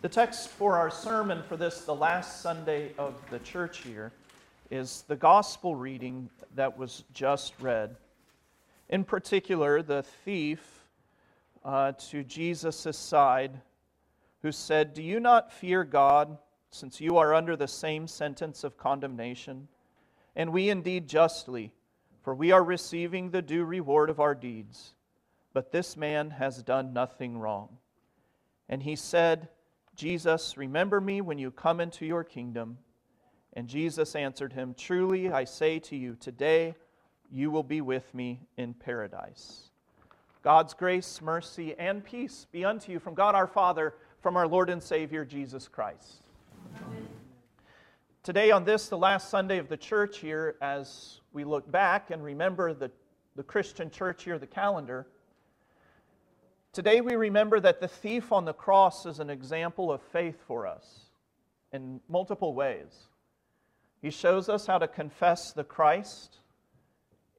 The text for our sermon for this, the last Sunday of the church year, is the gospel reading that was just read. In particular, the thief uh, to Jesus' side, who said, Do you not fear God, since you are under the same sentence of condemnation? And we indeed justly, for we are receiving the due reward of our deeds. But this man has done nothing wrong. And he said, Jesus, remember me when you come into your kingdom. And Jesus answered him, Truly I say to you, today you will be with me in paradise. God's grace, mercy, and peace be unto you from God our Father, from our Lord and Savior Jesus Christ. Amen. Today, on this, the last Sunday of the church year, as we look back and remember the, the Christian church year, the calendar, Today we remember that the thief on the cross is an example of faith for us in multiple ways. He shows us how to confess the Christ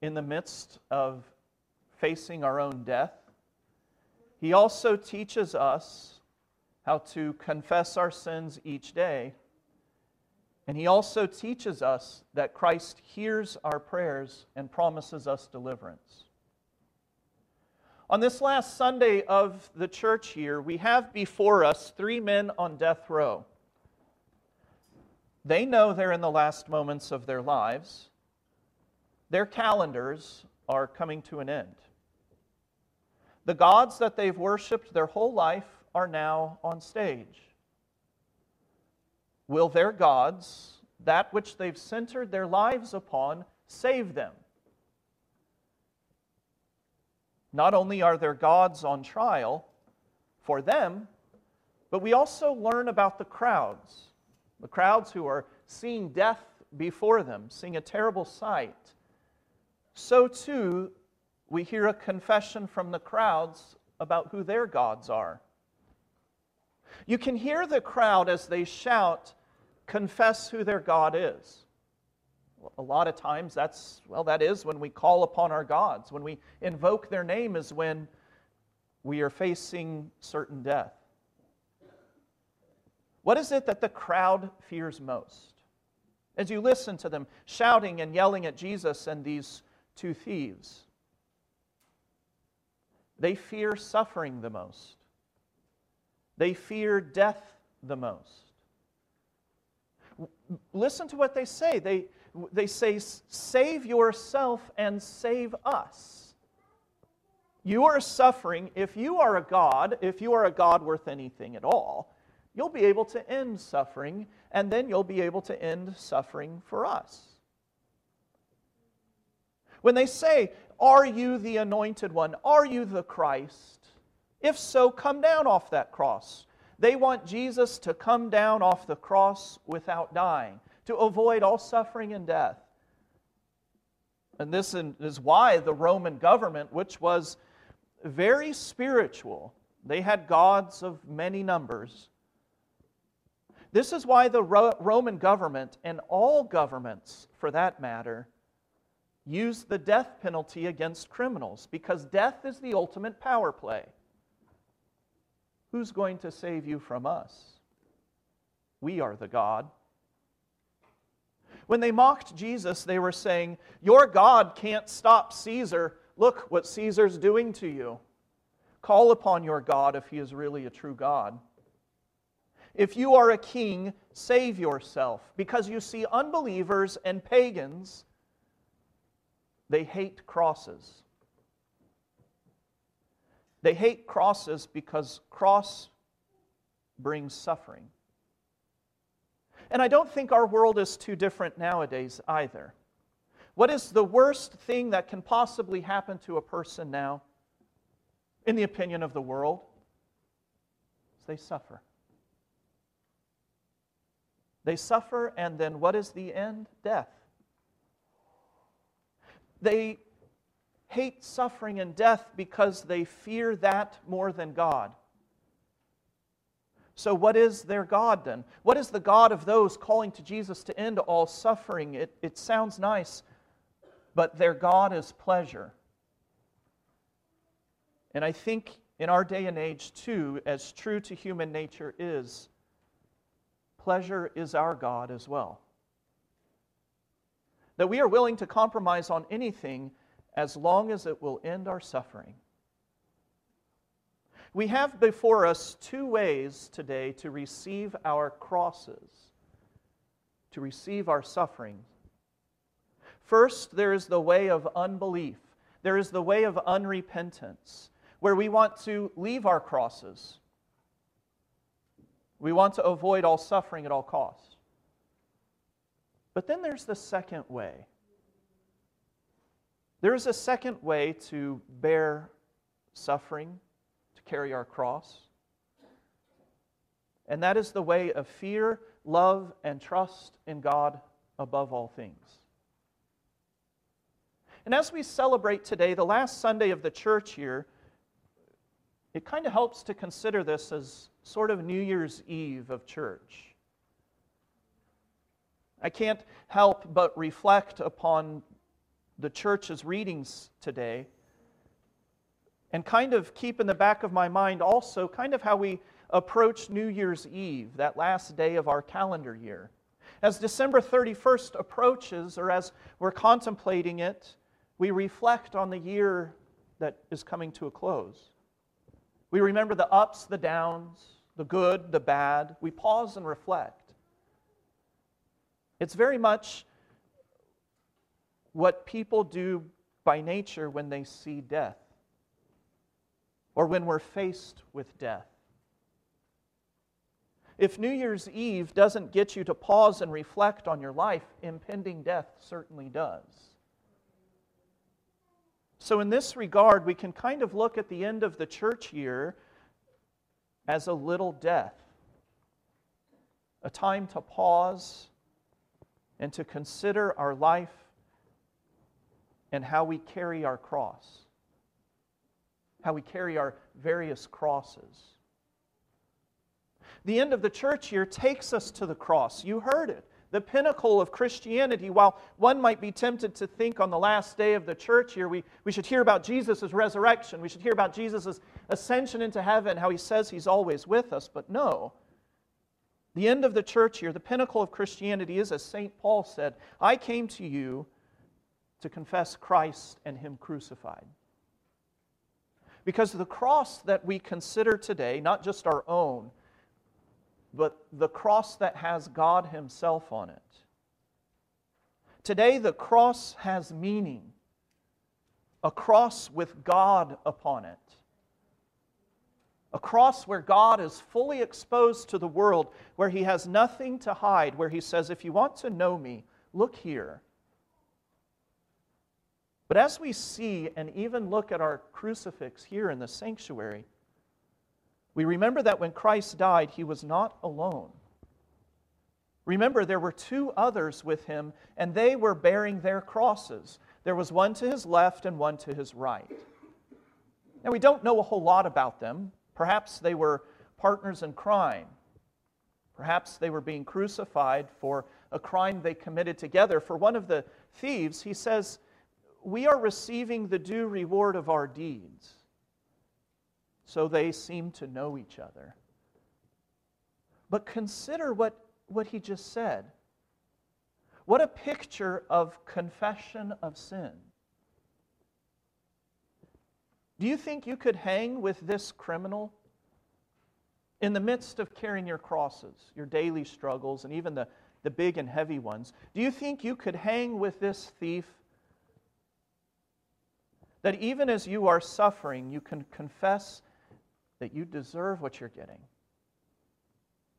in the midst of facing our own death. He also teaches us how to confess our sins each day. And he also teaches us that Christ hears our prayers and promises us deliverance. On this last Sunday of the church year, we have before us three men on death row. They know they're in the last moments of their lives. Their calendars are coming to an end. The gods that they've worshiped their whole life are now on stage. Will their gods, that which they've centered their lives upon, save them? Not only are there gods on trial for them, but we also learn about the crowds. The crowds who are seeing death before them, seeing a terrible sight. So too, we hear a confession from the crowds about who their gods are. You can hear the crowd as they shout, Confess who their God is a lot of times that's, well, that is when we call upon our gods. When we invoke their name is when we are facing certain death. What is it that the crowd fears most? As you listen to them shouting and yelling at Jesus and these two thieves, they fear suffering the most. They fear death the most. Listen to what they say. They, they say, Save yourself and save us. You are suffering. If you are a God, if you are a God worth anything at all, you'll be able to end suffering, and then you'll be able to end suffering for us. When they say, Are you the anointed one? Are you the Christ? If so, come down off that cross. They want Jesus to come down off the cross without dying to avoid all suffering and death. And this is why the Roman government, which was very spiritual, they had gods of many numbers. This is why the Roman government, and all governments for that matter, use the death penalty against criminals because death is the ultimate power play. Who's going to save you from us? We are the God. When they mocked Jesus, they were saying, Your God can't stop Caesar. Look what Caesar's doing to you. Call upon your God if he is really a true God. If you are a king, save yourself. Because you see, unbelievers and pagans, they hate crosses. They hate crosses because cross brings suffering. And I don't think our world is too different nowadays either. What is the worst thing that can possibly happen to a person now, in the opinion of the world? They suffer. They suffer, and then what is the end? Death. They hate suffering and death because they fear that more than God. So, what is their God then? What is the God of those calling to Jesus to end all suffering? It, it sounds nice, but their God is pleasure. And I think in our day and age, too, as true to human nature is, pleasure is our God as well. That we are willing to compromise on anything as long as it will end our suffering. We have before us two ways today to receive our crosses, to receive our sufferings. First, there is the way of unbelief, there is the way of unrepentance where we want to leave our crosses. We want to avoid all suffering at all costs. But then there's the second way. There is a second way to bear suffering, carry our cross. And that is the way of fear, love, and trust in God above all things. And as we celebrate today, the last Sunday of the church year, it kind of helps to consider this as sort of New Year's Eve of church. I can't help but reflect upon the church's readings today and kind of keep in the back of my mind also kind of how we approach New Year's Eve, that last day of our calendar year. As December 31st approaches, or as we're contemplating it, we reflect on the year that is coming to a close. We remember the ups, the downs, the good, the bad. We pause and reflect. It's very much what people do by nature when they see death or when we're faced with death. If New Year's Eve doesn't get you to pause and reflect on your life, impending death certainly does. So, in this regard, we can kind of look at the end of the church year as a little death, a time to pause and to consider our life and how we carry our cross, how we carry our various crosses. The end of the church year takes us to the cross. You heard it the pinnacle of Christianity. While one might be tempted to think on the last day of the church year, we, we should hear about Jesus' resurrection. We should hear about Jesus' ascension into heaven, how he says he's always with us. But no. The end of the church year, the pinnacle of Christianity is, as St. Paul said, I came to you to confess Christ and him crucified. Because the cross that we consider today, not just our own, but the cross that has God Himself on it. Today, the cross has meaning a cross with God upon it. A cross where God is fully exposed to the world, where He has nothing to hide, where He says, If you want to know me, look here. But as we see and even look at our crucifix here in the sanctuary, we remember that when Christ died, he was not alone. Remember, there were two others with him, and they were bearing their crosses. There was one to his left and one to his right. Now, we don't know a whole lot about them. Perhaps they were partners in crime. Perhaps they were being crucified for a crime they committed together. For one of the thieves, he says, We are receiving the due reward of our deeds so they seem to know each other. But consider what, what he just said. What a picture of confession of sin. Do you think you could hang with this criminal in the midst of carrying your crosses, your daily struggles, and even the, the big and heavy ones? Do you think you could hang with this thief? That even as you are suffering, you can confess that you deserve what you're getting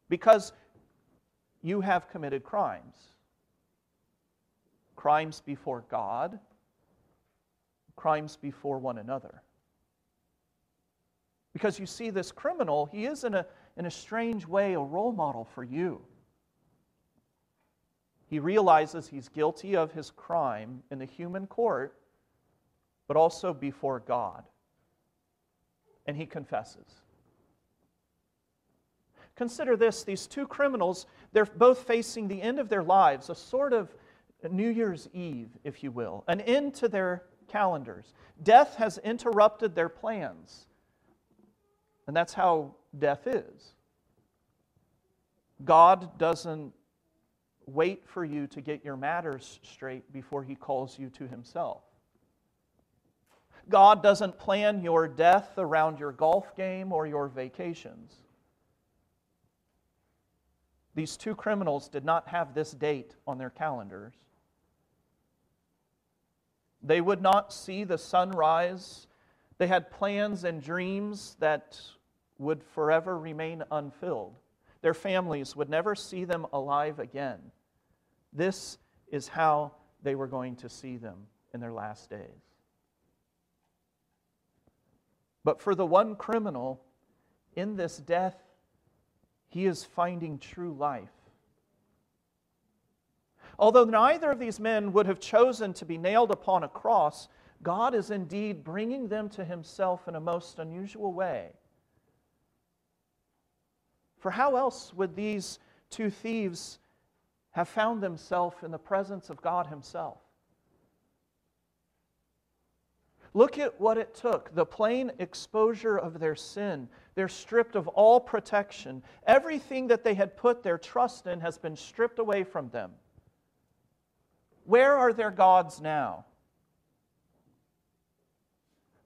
because you have committed crimes crimes before God, crimes before one another. Because you see, this criminal, he is in a, in a strange way a role model for you. He realizes he's guilty of his crime in the human court, but also before God and he confesses. Consider this these two criminals, they're both facing the end of their lives, a sort of New Year's Eve, if you will, an end to their calendars. Death has interrupted their plans. And that's how death is. God doesn't wait for you to get your matters straight before he calls you to himself. God doesn't plan your death around your golf game or your vacations. These two criminals did not have this date on their calendars. They would not see the sunrise. They had plans and dreams that would forever remain unfilled. Their families would never see them alive again. This is how they were going to see them in their last days. But for the one criminal, in this death, he is finding true life. Although neither of these men would have chosen to be nailed upon a cross, God is indeed bringing them to himself in a most unusual way. For how else would these two thieves have found themselves in the presence of God Himself? Look at what it took the plain exposure of their sin. They're stripped of all protection. Everything that they had put their trust in has been stripped away from them. Where are their gods now?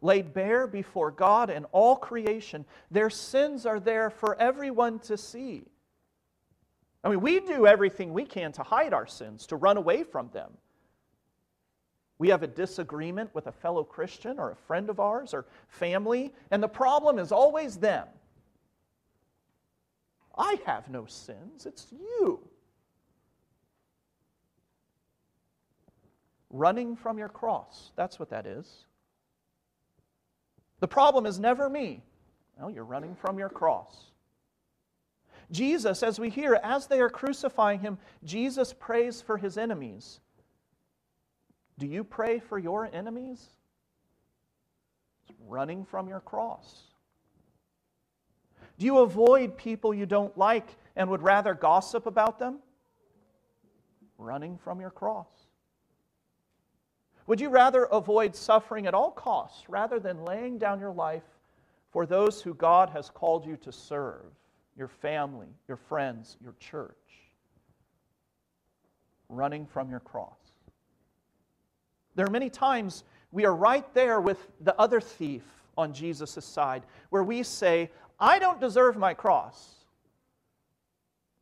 Laid bare before God and all creation, their sins are there for everyone to see. I mean, we do everything we can to hide our sins, to run away from them. We have a disagreement with a fellow Christian or a friend of ours or family, and the problem is always them. I have no sins, it's you. Running from your cross, that's what that is. The problem is never me. Well, you're running from your cross. Jesus, as we hear, as they are crucifying him, Jesus prays for his enemies. Do you pray for your enemies? It's running from your cross. Do you avoid people you don't like and would rather gossip about them? Running from your cross. Would you rather avoid suffering at all costs rather than laying down your life for those who God has called you to serve? Your family, your friends, your church. Running from your cross. There are many times we are right there with the other thief on Jesus' side where we say, I don't deserve my cross.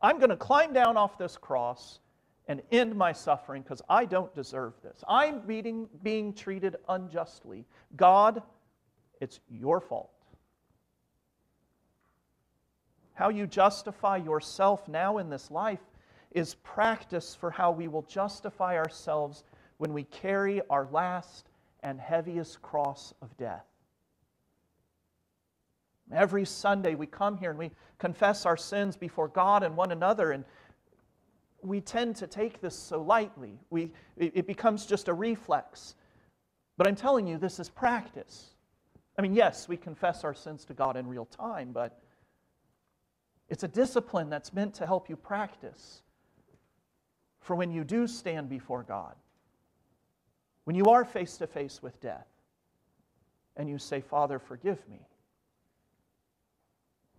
I'm going to climb down off this cross and end my suffering because I don't deserve this. I'm being, being treated unjustly. God, it's your fault. How you justify yourself now in this life is practice for how we will justify ourselves when we carry our last and heaviest cross of death. Every Sunday we come here and we confess our sins before God and one another, and we tend to take this so lightly. We, it becomes just a reflex. But I'm telling you, this is practice. I mean, yes, we confess our sins to God in real time, but it's a discipline that's meant to help you practice for when you do stand before God, when you are face to face with death, and you say, Father, forgive me.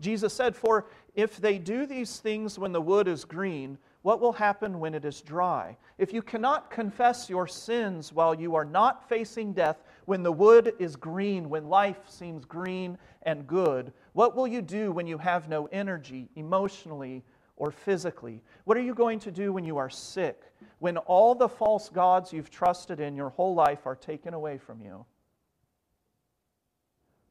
Jesus said, For if they do these things when the wood is green, what will happen when it is dry? If you cannot confess your sins while you are not facing death, when the wood is green, when life seems green and good, what will you do when you have no energy, emotionally or physically? What are you going to do when you are sick, when all the false gods you've trusted in your whole life are taken away from you?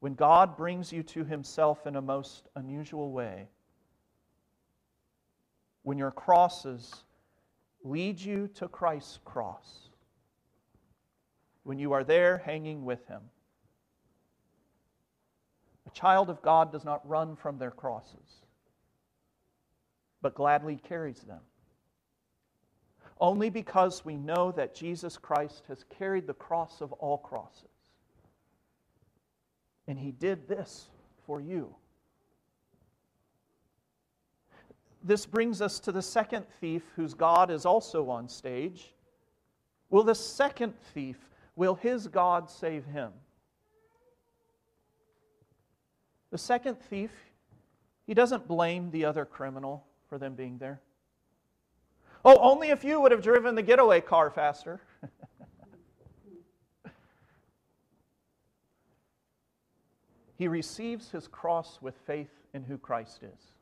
When God brings you to Himself in a most unusual way, when your crosses lead you to Christ's cross, when you are there hanging with Him. A child of God does not run from their crosses, but gladly carries them. Only because we know that Jesus Christ has carried the cross of all crosses. And he did this for you. This brings us to the second thief whose God is also on stage. Will the second thief, will his God save him? The second thief, he doesn't blame the other criminal for them being there. Oh, only if you would have driven the getaway car faster. he receives his cross with faith in who Christ is.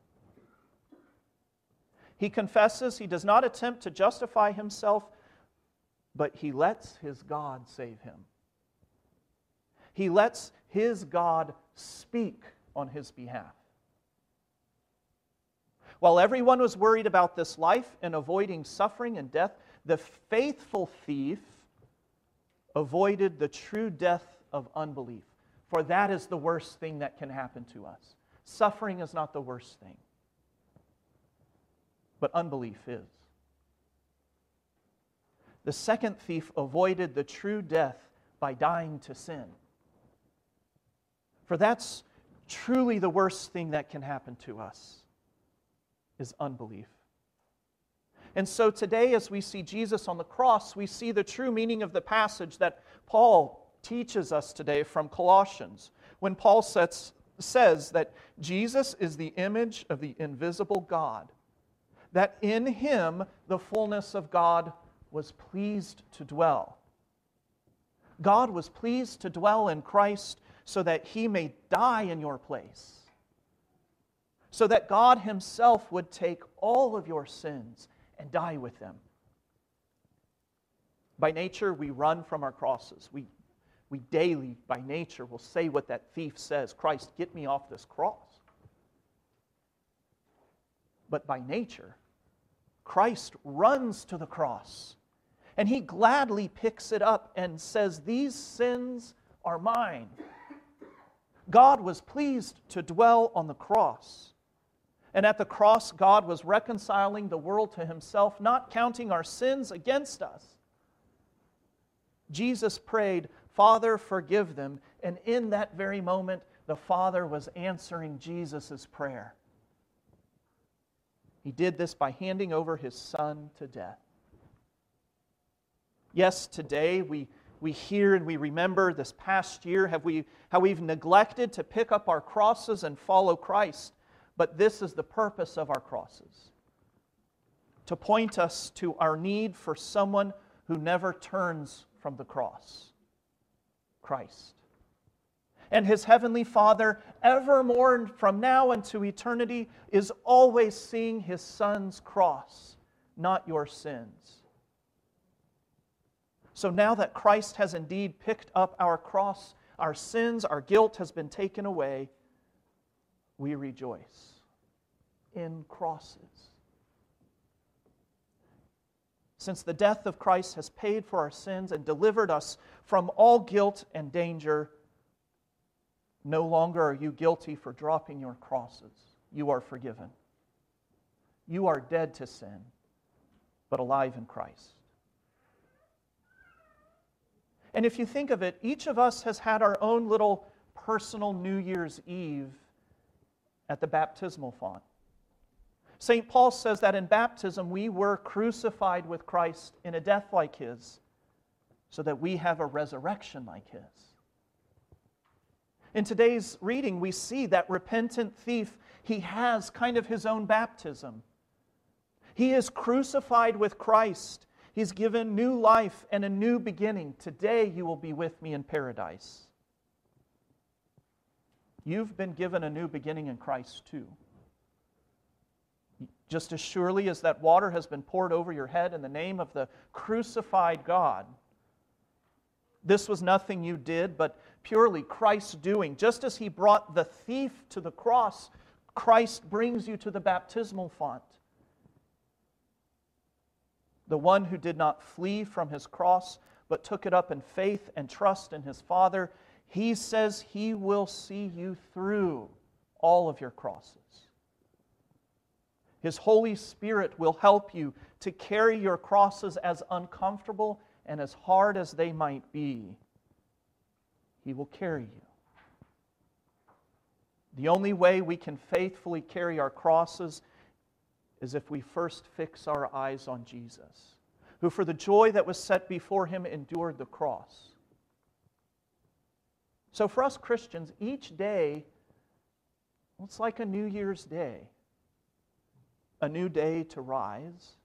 He confesses he does not attempt to justify himself, but he lets his God save him. He lets his God speak on his behalf. While everyone was worried about this life and avoiding suffering and death, the faithful thief avoided the true death of unbelief. For that is the worst thing that can happen to us. Suffering is not the worst thing, but unbelief is. The second thief avoided the true death by dying to sin. For that's truly the worst thing that can happen to us is unbelief. And so today, as we see Jesus on the cross, we see the true meaning of the passage that Paul teaches us today from Colossians, when Paul sets, says that Jesus is the image of the invisible God, that in him the fullness of God was pleased to dwell. God was pleased to dwell in Christ so that he may die in your place so that God Himself would take all of your sins and die with them. By nature, we run from our crosses. We, we daily, by nature, will say what that thief says Christ, get me off this cross. But by nature, Christ runs to the cross and he gladly picks it up and says, These sins are mine. God was pleased to dwell on the cross. And at the cross, God was reconciling the world to himself, not counting our sins against us. Jesus prayed, Father, forgive them. And in that very moment, the Father was answering Jesus' prayer. He did this by handing over his Son to death. Yes, today we, we hear and we remember this past year have we, how we've neglected to pick up our crosses and follow Christ. But this is the purpose of our crosses to point us to our need for someone who never turns from the cross Christ. And his heavenly Father, evermore from now unto eternity, is always seeing his Son's cross, not your sins. So now that Christ has indeed picked up our cross, our sins, our guilt has been taken away we rejoice in crosses. Since the death of Christ has paid for our sins and delivered us from all guilt and danger, no longer are you guilty for dropping your crosses. You are forgiven. You are dead to sin, but alive in Christ. And if you think of it, each of us has had our own little personal New Year's Eve at the baptismal font. St. Paul says that in baptism we were crucified with Christ in a death like his, so that we have a resurrection like his. In today's reading, we see that repentant thief, he has kind of his own baptism. He is crucified with Christ. He's given new life and a new beginning. Today you will be with me in paradise. You've been given a new beginning in Christ too. Just as surely as that water has been poured over your head in the name of the crucified God, this was nothing you did, but purely Christ's doing. Just as he brought the thief to the cross, Christ brings you to the baptismal font. The one who did not flee from his cross, but took it up in faith and trust in his Father he says He will see you through all of your crosses. His Holy Spirit will help you to carry your crosses as uncomfortable and as hard as they might be. He will carry you. The only way we can faithfully carry our crosses is if we first fix our eyes on Jesus, who for the joy that was set before him endured the cross so, for us Christians, each day It's like a New Year's Day, a new day to rise,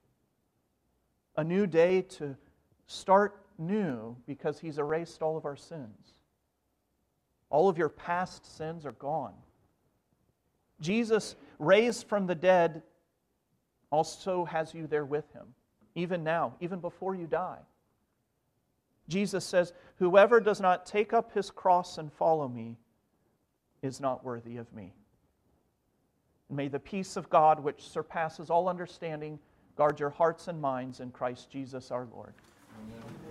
a new day to start new because He's erased all of our sins. All of your past sins are gone. Jesus, raised from the dead, also has you there with Him, even now, even before you die. Jesus says, Whoever does not take up his cross and follow me is not worthy of me. May the peace of God, which surpasses all understanding, guard your hearts and minds in Christ Jesus our Lord. Amen.